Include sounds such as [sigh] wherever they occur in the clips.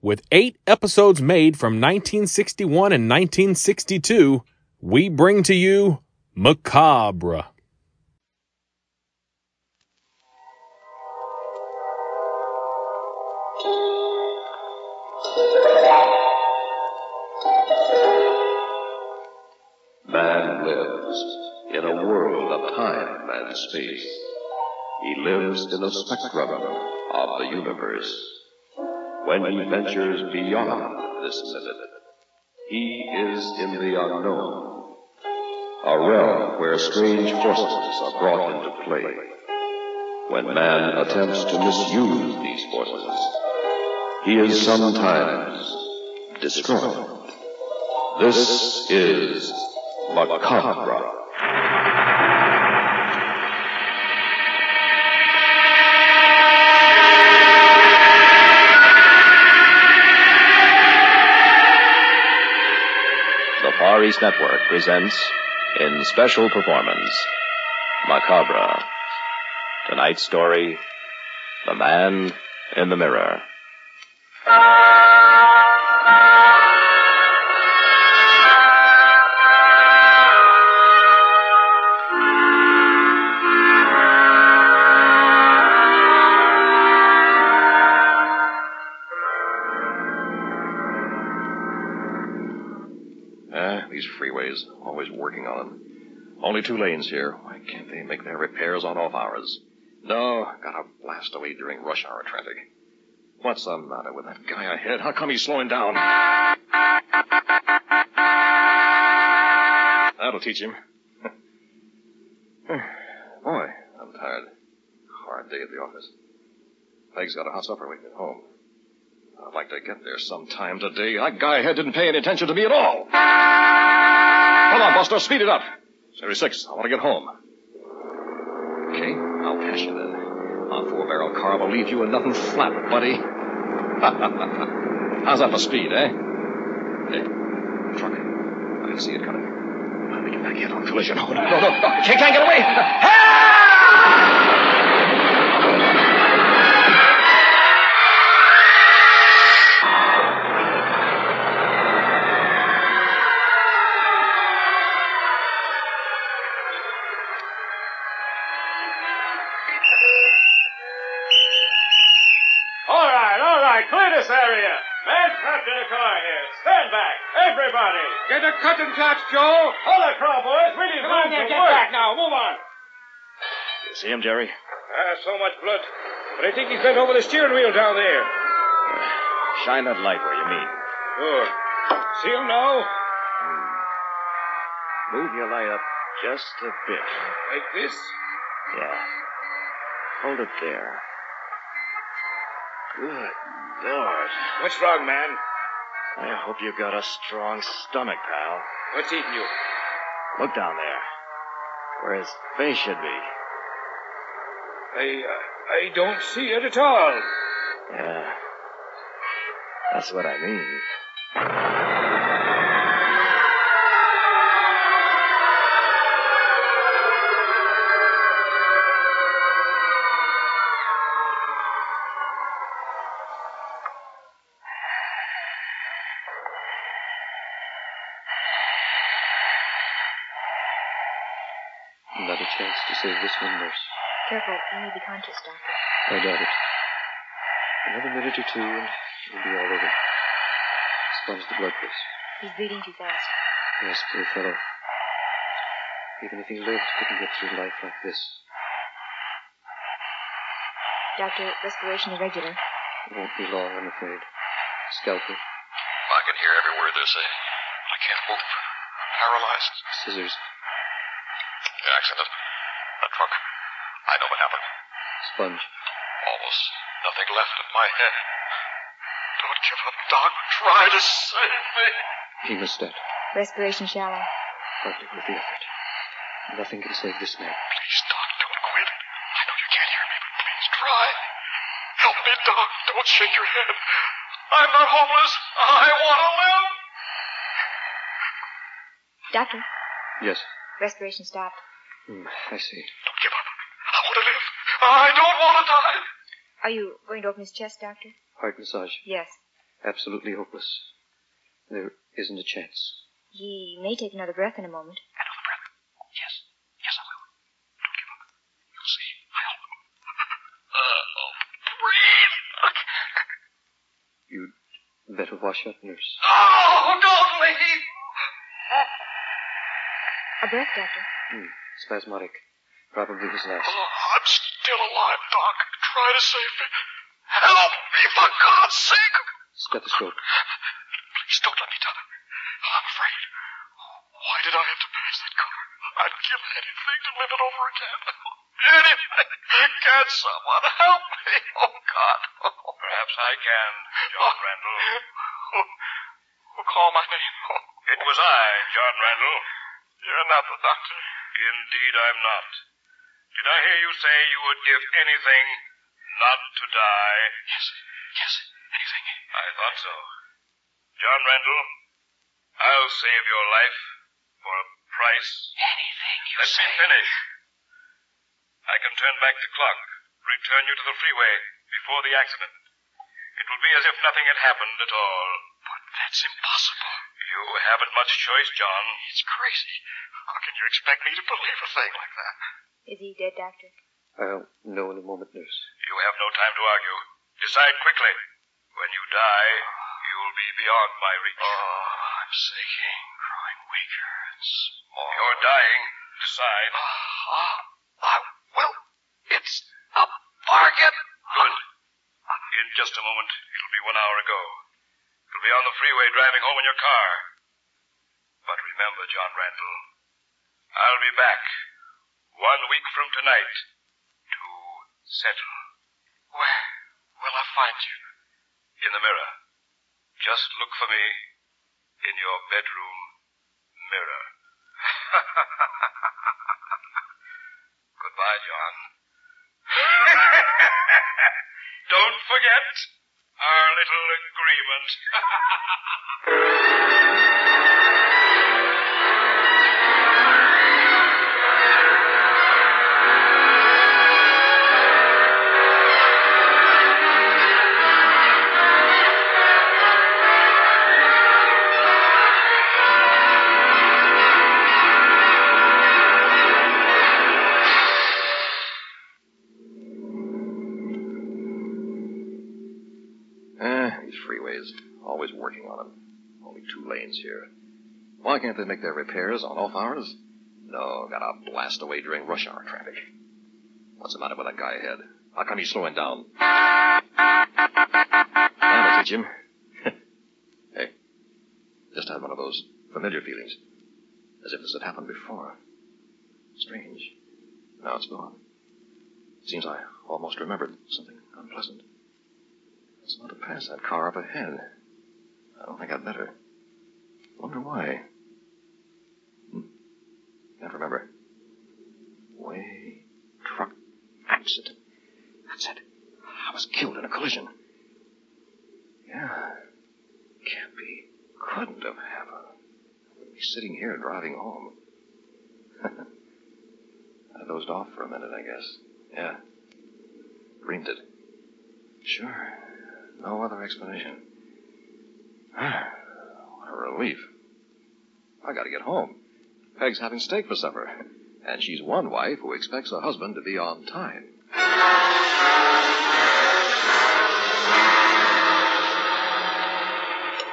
with eight episodes made from 1961 and 1962, we bring to you Macabre. Man lives in a world of time and space. He lives in the spectrum of the universe. When he ventures beyond this limit, he is in the unknown, a realm where strange forces are brought into play. When man attempts to misuse these forces, he is sometimes destroyed. This is Macabre. East Network presents, in special performance, Macabre. Tonight's story, The Man in the Mirror. Only two lanes here. Why can't they make their repairs on off hours? No, gotta blast away during rush hour traffic. What's the matter with that guy ahead? How come he's slowing down? That'll teach him. [laughs] Boy, I'm tired. Hard day at the office. Peg's got a hot supper waiting at home. I'd like to get there sometime today. That guy ahead didn't pay any attention to me at all. Come on, Buster, speed it up. 76, I want to get home. Okay, I'll pass you then. A four-barrel car will leave you in nothing flat, buddy. Ha ha ha ha. How's that for speed, eh? Hey, truck. I didn't see it coming. Let me get back here on collision. No, no, no, no. no. Can't, can't get away. [laughs] a Joe. Hold it, Crow boys. We need Come on there, get work. back now. Move on. You see him, Jerry? Ah, so much blood. But I think he's bent over the steering wheel down there. Shine that light where you mean. Good. See him now? Move your light up just a bit. Like this? Yeah. Hold it there. Good Lord. What's wrong, man? I hope you got a strong stomach, pal. What's eating you? Look down there. Where his face should be. I, uh, I don't see it at all. Yeah. That's what I mean. Another minute or two, and it'll be all over. Sponge the blood, please. He's bleeding too fast. Yes, poor fellow. Even if he lived, couldn't get through life like this. Doctor, respiration irregular. It won't be long, I'm afraid. Scalpel, I can hear every word they're saying. I can't move. I'm paralyzed. scissors, The accident. The truck. I know what happened. sponge. Almost nothing left in my head. Don't give up, Doc. Try to save me. He was dead. Respiration shallow. Hardly worth the effort. Nothing can save this man. Please, Doc, don't quit. I know you can't hear me, but please try. Help me, Doc. Don't shake your head. I'm not homeless. I want to live. Doctor, Yes. respiration stopped. Hmm, I see. Don't give up. I want to live. I don't want to die. Are you going to open his chest, Doctor? Heart massage. Yes. Absolutely hopeless. There isn't a chance. He may take another breath in a moment. Another breath. Yes. Yes, I will. Don't give up. You'll see. I'll. [laughs] Uh, oh, breathe. You'd better wash up, nurse. Oh, don't leave. A breath, Doctor. Hmm, spasmodic. Probably his last. Oh, I'm still alive, Doc. Try to save me. Help me, for God's sake. Stethoscope. Please don't let me die. I'm afraid. Why did I have to pass that car? I'd give anything to live it over again. Anything. Can someone help me? Oh, God. Perhaps I can, John oh. Randall. Who, who called my name? It was I, John Randall. You're not the doctor. Indeed, I'm not. Did I hear you say you would give anything not to die? Yes, yes, anything. I thought so. John Randall, I'll save your life for a price. Anything you say. Let me finish. I can turn back the clock, return you to the freeway before the accident. It will be as if nothing had happened at all. But that's impossible. You haven't much choice, John. It's crazy. How can you expect me to believe a thing like that? Is he dead, Doctor? I'll know in a moment, nurse. You have no time to argue. Decide quickly. When you die, you'll be beyond my reach. Oh, I'm sinking, growing weaker and small. You're dying. Decide. Uh, uh, well, it's a bargain. Good. In just a moment, it'll be one hour ago. You'll be on the freeway driving home in your car. But remember, John Randall, I'll be back one week from tonight to settle. Where will I find you? In the mirror. Just look for me in your bedroom repairs on off hours? No, gotta blast away during rush hour traffic. What's the matter with that guy ahead? How come he's slowing down? That'll teach him. hey, just had one of those familiar feelings. As if this had happened before. Strange. Now it's gone. Seems I almost remembered something unpleasant. It's not to pass that car up ahead. I don't think I'd better. Wonder why. Can't remember. Way. Truck accident. That's it. I was killed in a collision. Yeah. Can't be. Couldn't have happened. I'd be sitting here driving home. [laughs] I dozed off for a minute, I guess. Yeah. Dreamed it. Sure. No other explanation. Ah, [sighs] what a relief. I gotta get home. Peg's having steak for supper. And she's one wife who expects her husband to be on time.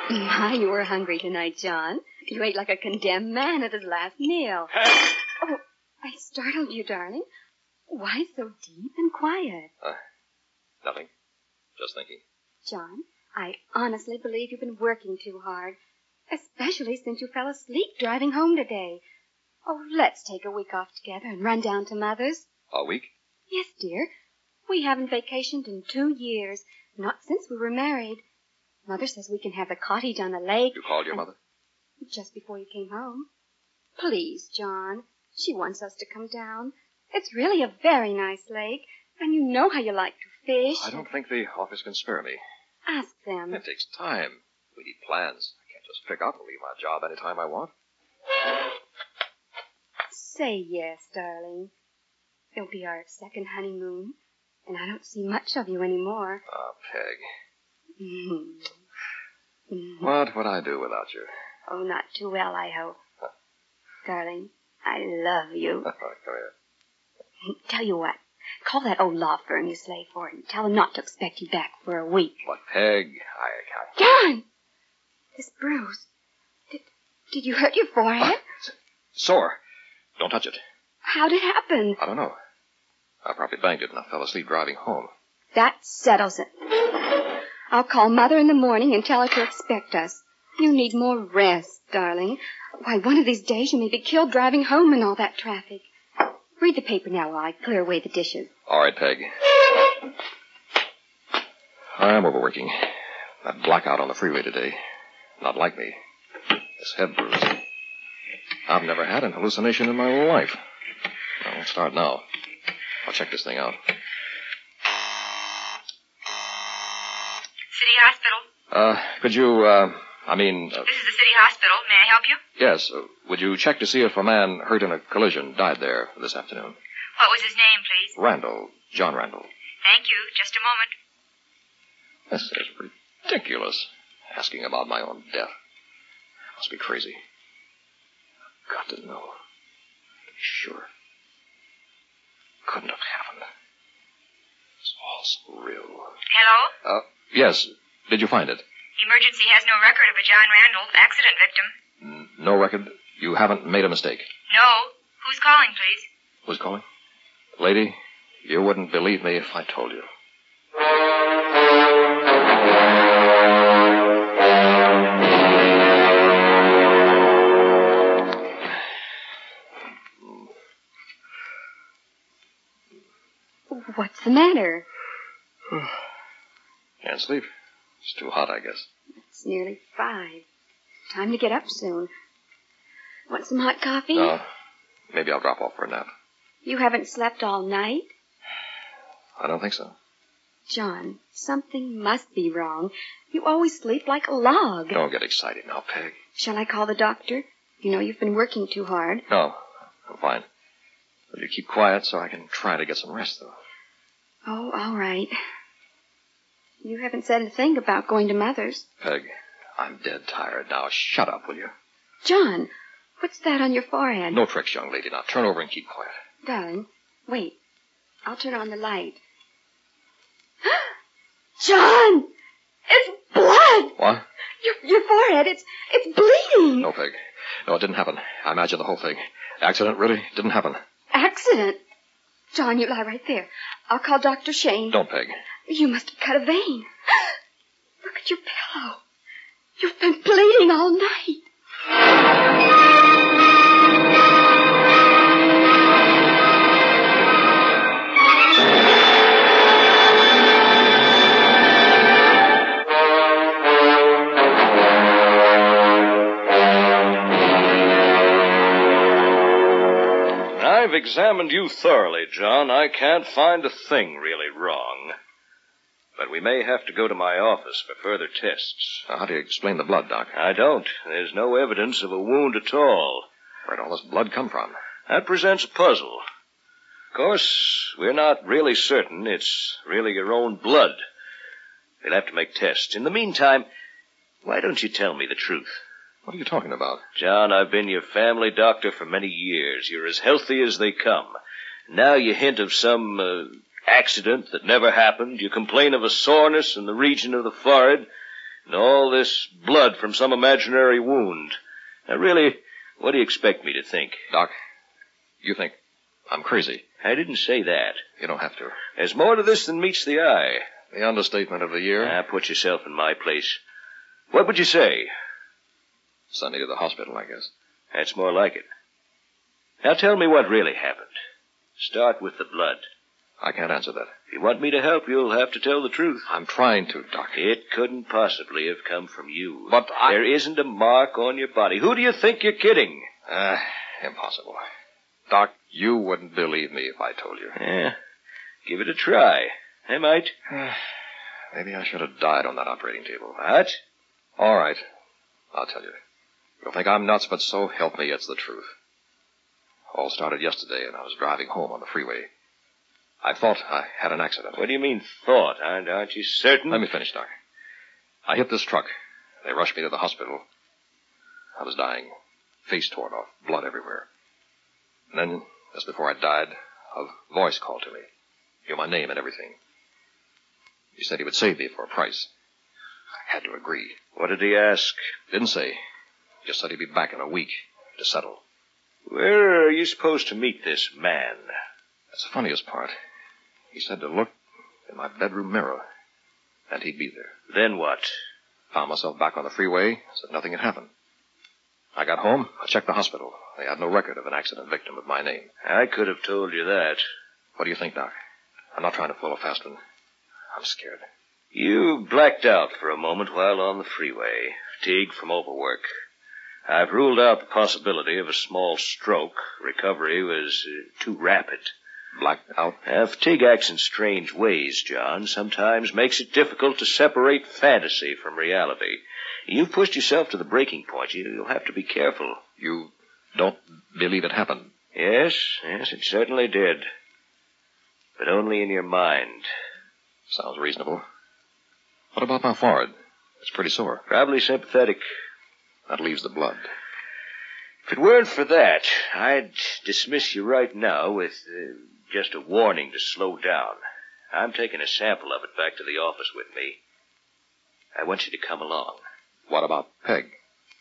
My, you were hungry tonight, John. You ate like a condemned man at his last meal. [laughs] Oh, I startled you, darling. Why so deep and quiet? Uh, nothing. Just thinking. John, I honestly believe you've been working too hard, especially since you fell asleep driving home today. Oh, let's take a week off together and run down to Mother's. A week? Yes, dear. We haven't vacationed in two years, not since we were married. Mother says we can have the cottage on the lake. You called your mother? just before you came home. Please, John. She wants us to come down. It's really a very nice lake, and you know how you like to fish. I don't think the office can spare me. Ask them. It takes time. We need plans. I can't just pick up and leave my job any time I want. Say yes, darling. It'll be our second honeymoon, and I don't see much of you anymore. Ah, Peg. Mhm. What would I do without you? oh, not too well, I hope. darling, I love you. [laughs] Come here. Tell you what, call that old law firm you slave for and tell them not to expect you back for a week. But Peg, I, I John! This bruise. Did, did you hurt your forehead? sore. Don't touch it. How'd it happen? I don't know. I probably banged it and I fell asleep driving home. That settles it. I'll call Mother in the morning and tell her to expect us. You need more rest, darling. Why, one of these days you may be killed driving home in all that traffic. Read the paper now while I clear away the dishes. All right, Peg. I'm overworking. That blackout on the freeway today. Not like me. This head bruise. I've never had an hallucination in my life. I won't start now. I'll check this thing out. City Hospital. Uh, could you, uh, I mean, uh, This is the city hospital. May I help you? yes, uh, would you check to see if a man hurt in a collision died there this afternoon? What was his name, please? Randall. John Randall. Thank you. Just a moment. This is ridiculous. Asking about my own death. Must be crazy. Got to know. To be sure. Couldn't have happened. It's all so real. Hello? Uh, yes. Did you find it? Emergency has no record of a John Randall accident victim. Mm, No record? You haven't made a mistake. No. Who's calling, please? Who's calling? Lady, you wouldn't believe me if I told you. The matter? [sighs] Can't sleep. It's too hot, I guess. It's nearly five. Time to get up soon. Want some hot coffee? No. Maybe I'll drop off for a nap. You haven't slept all night? [sighs] I don't think so. John, something must be wrong. You always sleep like a log. Don't get excited now, Peg. Shall I call the doctor? You know you've been working too hard. No, I'm fine. Will you keep quiet so I can try to get some rest, though? Oh, all right. You haven't said a thing about going to Mother's. Peg, I'm dead tired now. Shut up, will you? John, what's that on your forehead? No tricks, young lady. Now turn over and keep quiet. Darling, wait. I'll turn on the light. [gasps] John! It's blood! What? Your, your forehead, it's, it's bleeding! No, Peg. No, it didn't happen. I imagined the whole thing. Accident, really? Didn't happen. Accident? John, you lie right there. I'll call Dr. Shane. Don't, Peg. You must have cut a vein. Look at your pillow. You've been bleeding all night. Examined you thoroughly, John. I can't find a thing really wrong. But we may have to go to my office for further tests. Now, how do you explain the blood, Doc? I don't. There's no evidence of a wound at all. Where'd all this blood come from? That presents a puzzle. Of course, we're not really certain it's really your own blood. We'll have to make tests. In the meantime, why don't you tell me the truth? What are you talking about? John, I've been your family doctor for many years. You're as healthy as they come. Now you hint of some uh, accident that never happened. You complain of a soreness in the region of the forehead, and all this blood from some imaginary wound. Now, really, what do you expect me to think? Doc, you think I'm crazy. I didn't say that. You don't have to. There's more to this than meets the eye. The understatement of the year. Now, put yourself in my place. What would you say? Send me to the hospital, I guess. That's more like it. Now tell me what really happened. Start with the blood. I can't answer that. If you want me to help, you'll have to tell the truth. I'm trying to, Doc. It couldn't possibly have come from you. But I... There isn't a mark on your body. Who do you think you're kidding? Uh, impossible. Doc, you wouldn't believe me if I told you. Yeah. Give it a try. I might. [sighs] Maybe I should have died on that operating table. What? All right. I'll tell you. You'll think I'm nuts, but so help me, it's the truth. All started yesterday, and I was driving home on the freeway. I thought I had an accident. What do you mean, thought? Aren't, aren't you certain? Let me finish, Doc. I hit this truck. They rushed me to the hospital. I was dying, face torn off, blood everywhere. And then, just before I died, a voice called to me. Knew my name and everything. He said he would save me for a price. I had to agree. What did he ask? Didn't say. Just said he'd be back in a week to settle. Where are you supposed to meet this man? That's the funniest part. He said to look in my bedroom mirror, and he'd be there. Then what? Found myself back on the freeway, said nothing had happened. I got home, I checked the hospital. They had no record of an accident victim with my name. I could have told you that. What do you think, Doc? I'm not trying to pull a fast one. I'm scared. You blacked out for a moment while on the freeway, fatigued from overwork. I've ruled out the possibility of a small stroke. Recovery was uh, too rapid. Blacked out? Uh, fatigue acts in strange ways, John. Sometimes makes it difficult to separate fantasy from reality. You've pushed yourself to the breaking point. You'll have to be careful. You don't believe it happened? Yes, yes, it certainly did. But only in your mind. Sounds reasonable. What about my forehead? It's pretty sore. Probably sympathetic. That leaves the blood. If it weren't for that, I'd dismiss you right now with uh, just a warning to slow down. I'm taking a sample of it back to the office with me. I want you to come along. What about Peg?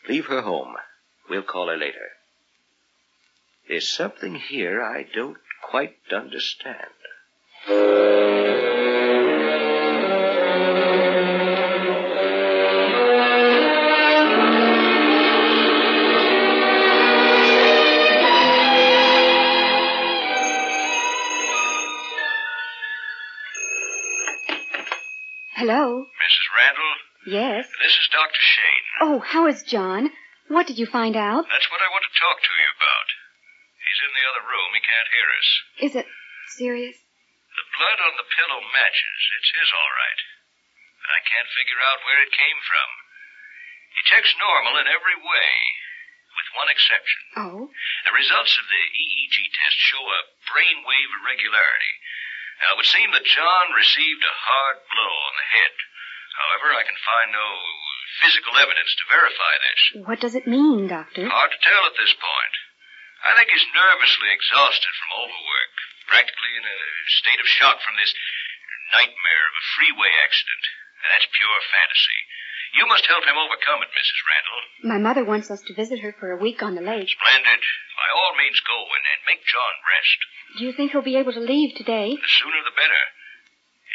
Leave her home. We'll call her later. There's something here I don't quite understand. Hello? Mrs. Randall? Yes. This is Dr. Shane. Oh, how is John? What did you find out? That's what I want to talk to you about. He's in the other room. He can't hear us. Is it serious? The blood on the pillow matches. It's his, all right. But I can't figure out where it came from. He checks normal in every way, with one exception. Oh? The results of the EEG test show a brainwave irregularity. Now, it would seem that John received a hard blow on the head. However, I can find no physical evidence to verify this. What does it mean, Doctor? Hard to tell at this point. I think he's nervously exhausted from overwork, practically in a state of shock from this nightmare of a freeway accident. That's pure fantasy. You must help him overcome it, Mrs. Randall. My mother wants us to visit her for a week on the lake. Splendid. By all means go and, and make John rest. Do you think he'll be able to leave today? The sooner the better.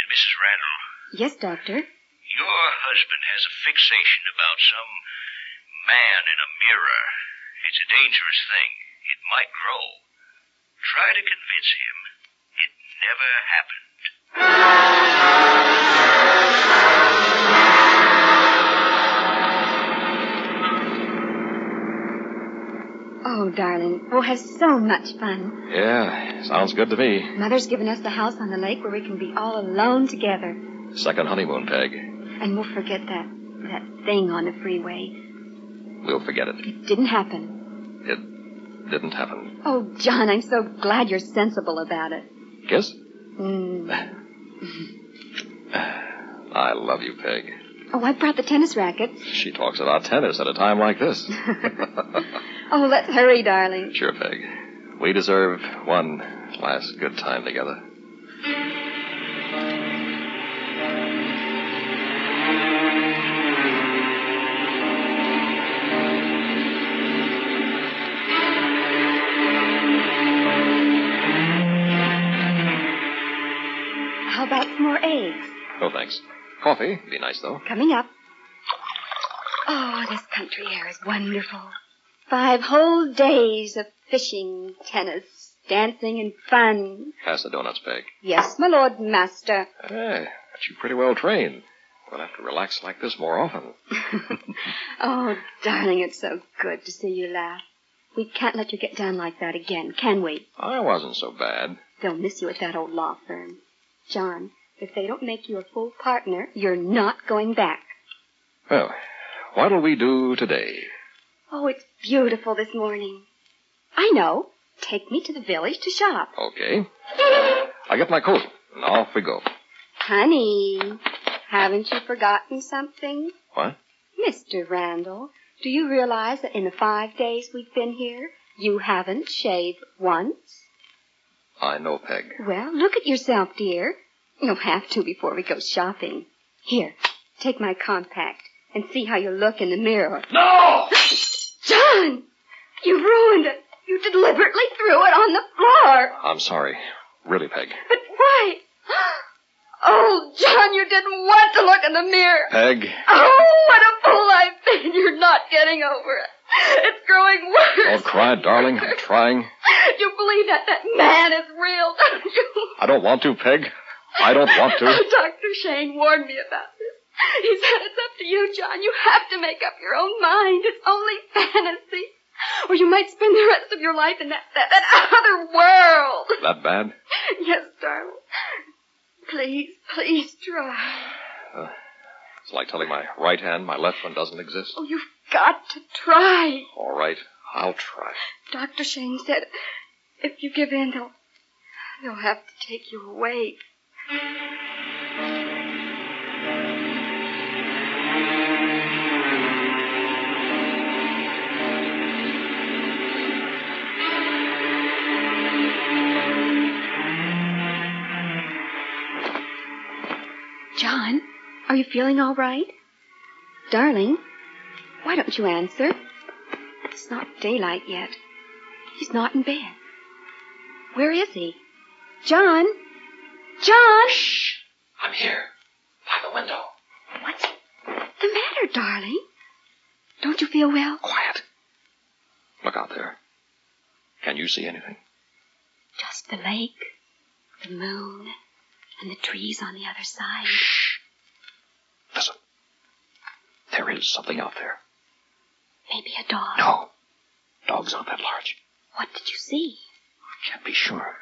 And Mrs. Randall, Yes, Doctor. your husband has a fixation about some man in a mirror. It's a dangerous thing. It might grow. Try to convince him it never happened. Oh, darling, we'll have so much fun. Yeah, sounds good to me. Mother's given us the house on the lake where we can be all alone together. Second honeymoon, Peg. And we'll forget that that thing on the freeway. We'll forget it. It didn't happen. It didn't happen. Oh, John, I'm so glad you're sensible about it. Kiss? Mm. [sighs] I love you, Peg. Oh, I brought the tennis rackets. She talks about tennis at a time like this. [laughs] Oh, let's hurry, darling. sure, Peg. We deserve one last good time together. How about some more eggs? Oh, thanks. Coffee. would Be nice, though. Coming up. Oh, this country air is wonderful. Five whole days of fishing, tennis, dancing and fun. Pass the donuts, Peg. Yes, my lord master. Hey, but you're pretty well trained. We'll have to relax like this more often. [laughs] Oh, darling, it's so good to see you laugh. We can't let you get down like that again, can we? I wasn't so bad. They'll miss you at that old law firm. John, if they don't make you a full partner, you're not going back. Well, what'll we do today? Oh, it's beautiful this morning. I know. Take me to the village to shop. Okay. I get my coat, and off we go. Honey, haven't you forgotten something? What? Mr. Randall, do you realize that in the five days we've been here, you haven't shaved once? I know, Peg. Well, look at yourself, dear. You'll have to before we go shopping. Here, take my compact and see how you look in the mirror. No! [laughs] John! You ruined it. You deliberately threw it on the floor. I'm sorry. Really, Peg. But why? Oh, John, you didn't want to look in the mirror. Peg. Oh, what a fool I've been. You're not getting over it. It's growing worse. Don't cry, darling. I'm trying. You believe that that man is real, don't you? I don't want to, Peg. I don't want to. [laughs] Dr. Shane warned me about this. [laughs] He said it's up to you, John. You have to make up your own mind. It's only fantasy. Or you might spend the rest of your life in that, that, that other world. That bad? [laughs] Yes, darling. Please, please try. Uh, it's like telling my right hand my left one doesn't exist. Oh, you've got to try. All right, I'll try. Dr. Shane said if you give in, they'll, they'll have to take you away. Are you feeling all right? Darling, why don't you answer? It's not daylight yet. He's not in bed. Where is he? John? John? Shh! I'm here. By the window. What's the matter, darling? Don't you feel well? Quiet. Look out there. Can you see anything? Just the lake, the moon, and the trees on the other side. Shh. There is something out there. Maybe a dog. No. Dogs aren't that large. What did you see? I can't be sure.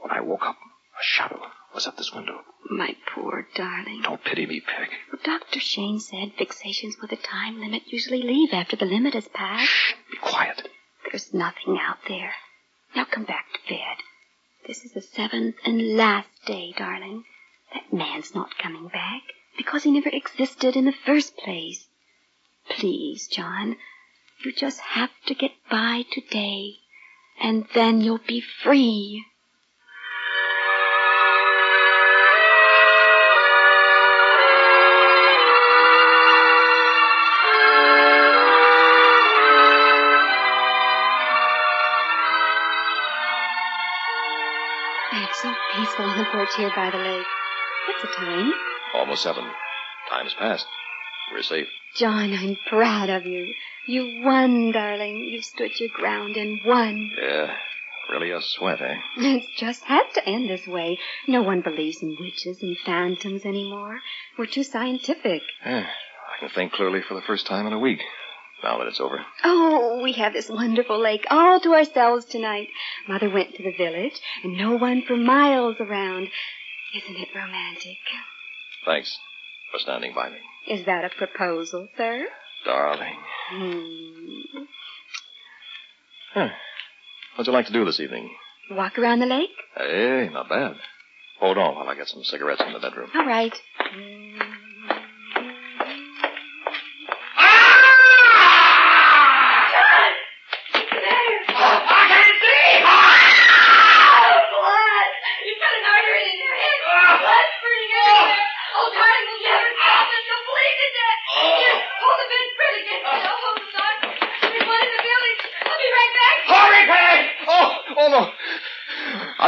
When I woke up, a shadow was at this window. My poor darling. Don't pity me, Peg. Well, Dr. Shane said fixations with a time limit usually leave after the limit has passed. Shh. Be quiet. There's nothing out there. Now come back to bed. This is the seventh and last day, darling. That man's not coming back because he never existed in the first place. Please, John, you just have to get by today, and then you'll be free. It's so peaceful on the porch here by the lake. What's the time? Almost seven. Time's passed. We're safe. John, I'm proud of you. You won, darling. You stood your ground and won. Yeah. Really a sweat, eh? It just had to end this way. No one believes in witches and phantoms anymore. We're too scientific. Yeah. I can think clearly for the first time in a week. Now that it's over. Oh, we have this wonderful lake all to ourselves tonight. Mother went to the village, and no one for miles around. Isn't it romantic? Thanks for standing by me. Is that a proposal, sir? Darling. Hmm. Huh. What'd you like to do this evening? Walk around the lake? Hey, not bad. Hold on while I get some cigarettes in the bedroom. All right.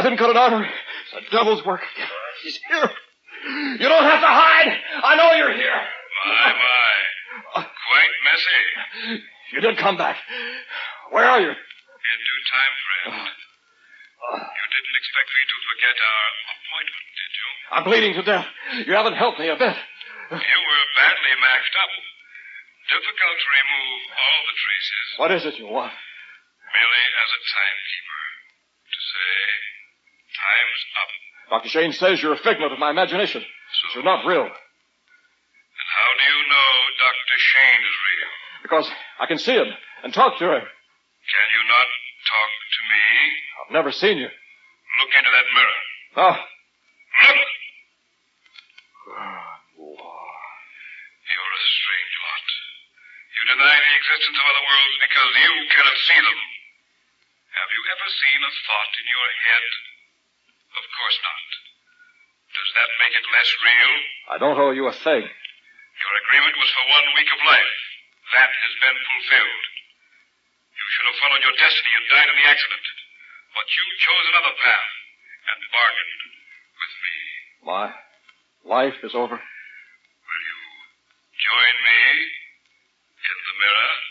I didn't cut an artery. It's the devil's work. He's [laughs] here. You don't have to hide. I know you're here. My, my. Quite messy. You did come back. Where are you? In due time, friend. Ah. You didn't expect me to forget our appointment, did you? I'm bleeding to death. You haven't helped me a bit. You were badly maxed up. Difficult to remove all the traces. What is it you want? Merely as a timekeeper. To say. Dr. Shane says you're a figment of my imagination. So, You're not real. And how do you know Dr. Shane is real? Because I can see him and talk to him. Can you not talk to me? I've never seen you. Look into that mirror. Oh, Look! You're a strange lot. You deny the existence of other worlds because you cannot see them. Have you ever seen a thought in your head? Of course not. Does that make it less real? I don't owe you a thing. Your agreement was for one week of life. That has been fulfilled. You should have followed your destiny and died in the accident. But you chose another path and bargained with me. My life is over. Will you join me in the mirror?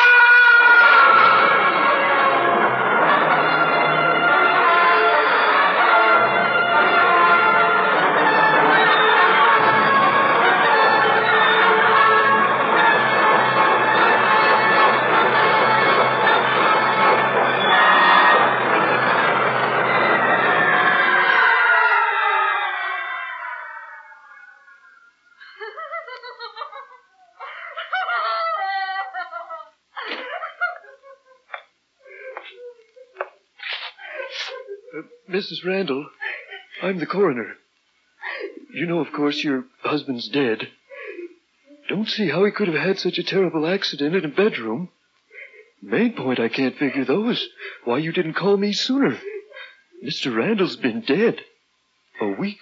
Mrs. Randall, I'm the coroner. You know, of course, your husband's dead. Don't see how he could have had such a terrible accident in a bedroom. Main point I can't figure, though, is why you didn't call me sooner. Mr. Randall's been dead. A week.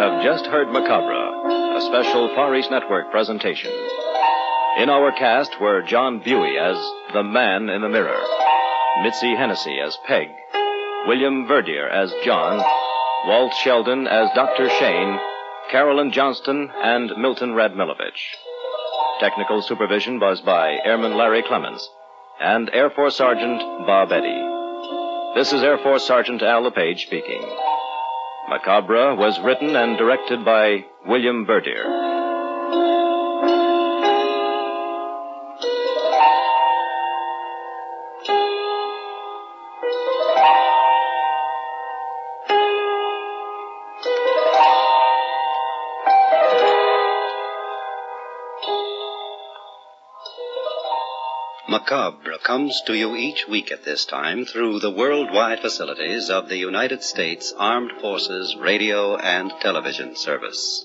Have just heard Macabre, a special Far East Network presentation. In our cast were John Buey as the Man in the Mirror, Mitzi Hennessy as Peg, William Verdier as John, Walt Sheldon as Dr. Shane, Carolyn Johnston, and Milton Radmilovich. Technical supervision was by Airman Larry Clemens and Air Force Sergeant Bob Eddy. This is Air Force Sergeant Al LePage speaking. Macabre was written and directed by William Verdier. Macabre comes to you each week at this time through the worldwide facilities of the United States Armed Forces Radio and Television Service.